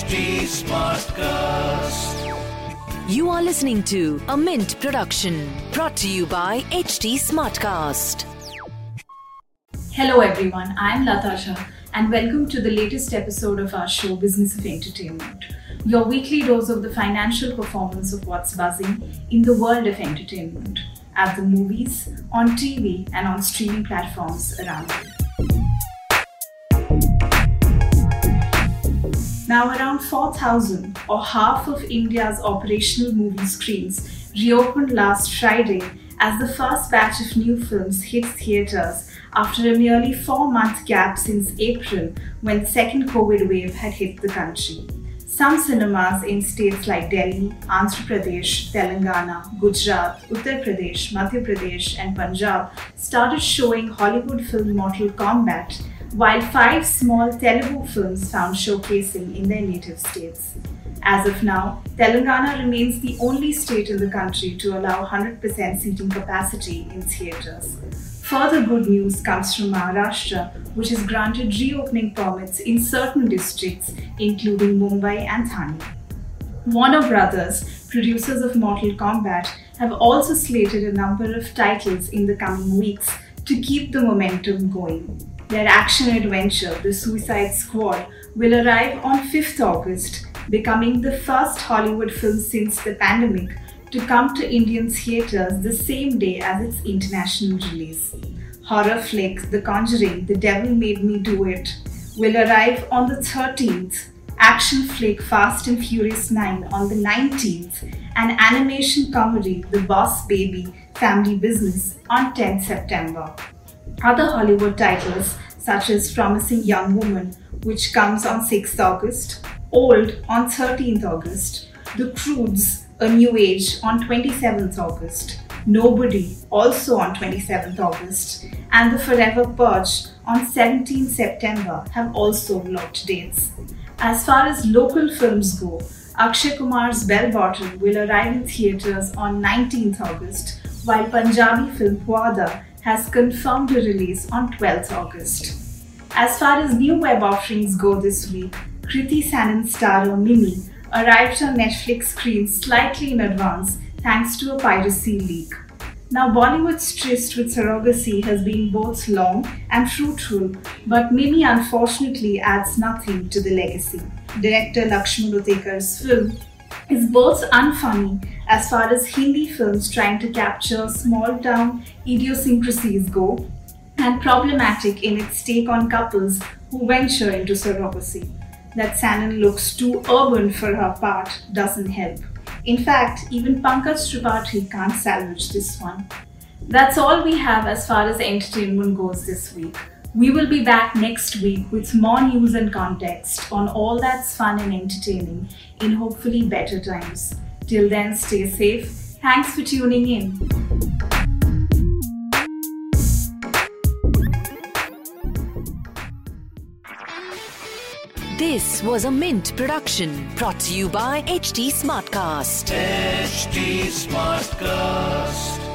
HT Smartcast. You are listening to a Mint production brought to you by HT Smartcast. Hello, everyone. I'm Latasha, and welcome to the latest episode of our show, Business of Entertainment, your weekly dose of the financial performance of what's buzzing in the world of entertainment at the movies, on TV, and on streaming platforms around the world. Now, around 4,000 or half of India's operational movie screens reopened last Friday as the first batch of new films hit theatres after a nearly four month gap since April when second COVID wave had hit the country. Some cinemas in states like Delhi, Andhra Pradesh, Telangana, Gujarat, Uttar Pradesh, Madhya Pradesh, and Punjab started showing Hollywood film Mortal Kombat while five small Telugu films found showcasing in their native states. As of now, Telangana remains the only state in the country to allow 100% seating capacity in theatres. Further good news comes from Maharashtra, which has granted reopening permits in certain districts, including Mumbai and Thane. Warner Brothers, producers of Mortal Kombat, have also slated a number of titles in the coming weeks to keep the momentum going. Their action adventure, The Suicide Squad, will arrive on 5th August, becoming the first Hollywood film since the pandemic to come to Indian theatres the same day as its international release. Horror flick The Conjuring, The Devil Made Me Do It, will arrive on the 13th, action flick Fast and Furious 9 on the 19th, and animation comedy The Boss Baby Family Business on 10th September. Other Hollywood titles, such as Promising Young Woman, which comes on 6th August, Old on 13th August, The Croods, A New Age on 27th August, Nobody, also on 27th August, and The Forever Purge on 17th September have also locked dates. As far as local films go, Akshay Kumar's Bell Bottom will arrive in theatres on 19th August, while Punjabi film Puaada has confirmed the release on 12th August. As far as new web offerings go this week, Kriti Sanon's starrer Mimi arrived on Netflix screens slightly in advance thanks to a piracy leak. Now, Bollywood's tryst with surrogacy has been both long and fruitful, but Mimi unfortunately adds nothing to the legacy. Director Lakshman Utekar's film is both unfunny as far as Hindi films trying to capture small town idiosyncrasies go, and problematic in its take on couples who venture into surrogacy. That Sanon looks too urban for her part doesn't help. In fact, even Pankaj Tripathi can't salvage this one. That's all we have as far as entertainment goes this week. We will be back next week with more news and context on all that's fun and entertaining in hopefully better times. Till then, stay safe. Thanks for tuning in. This was a Mint production brought to you by HT Smartcast. HT Smartcast.